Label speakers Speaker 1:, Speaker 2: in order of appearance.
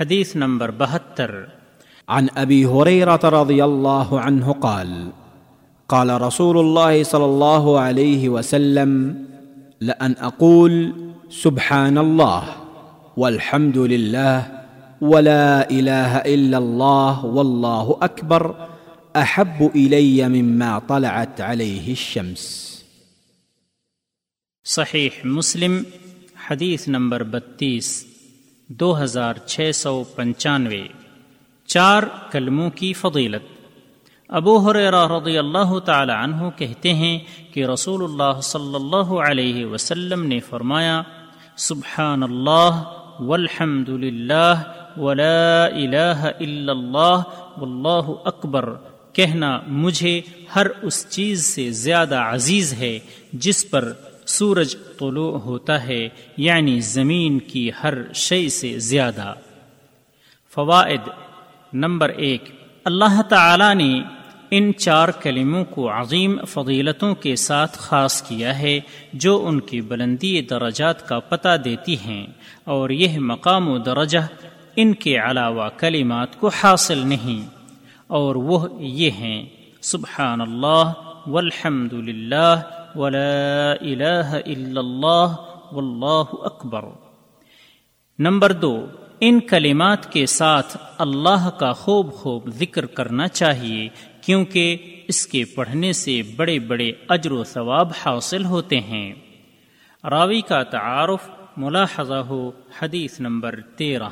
Speaker 1: حدیث نمبر بہتر۔
Speaker 2: عن ابي هريره رضي الله عنه قال قال رسول الله صلى الله عليه وسلم لان اقول سبحان الله والحمد لله ولا اله الا الله والله اكبر احب الي مما طلعت عليه الشمس۔
Speaker 1: صحیح مسلم حدیث نمبر بتیس۔ دو ہزار چھ سو پنچانوے۔ چار کلموں کی فضیلت۔ ابو حریرہ رضی اللہ تعالی عنہ کہتے ہیں کہ رسول اللہ صلی اللہ علیہ وسلم نے فرمایا سبحان اللہ والحمد للہ ولا الہ الا اللہ، واللہ اکبر۔ کہنا مجھے ہر اس چیز سے زیادہ عزیز ہے، جس پر سورج طلوع ہوتا ہے یعنی زمین کی ہر شے سے زیادہ۔ فوائد نمبر ایک، اللہ تعالی نے ان چار کلموں کو عظیم فضیلتوں کے ساتھ خاص کیا ہے، جو ان کی بلندی درجات کا پتہ دیتی ہیں۔ اور یہ مقام و درجہ ان کے علاوہ کلمات کو حاصل نہیں۔ اور وہ یہ ہیں، سبحان اللہ والحمد للہ ولا الہ الا اللہ واللہ اکبر نمبر دو، ان کلمات کے ساتھ اللہ کا خوب خوب ذکر کرنا چاہیے، کیونکہ اس کے پڑھنے سے بڑے بڑے اجر و ثواب حاصل ہوتے ہیں۔ راوی کا تعارف ملاحظہ ہو حدیث نمبر تیرہ۔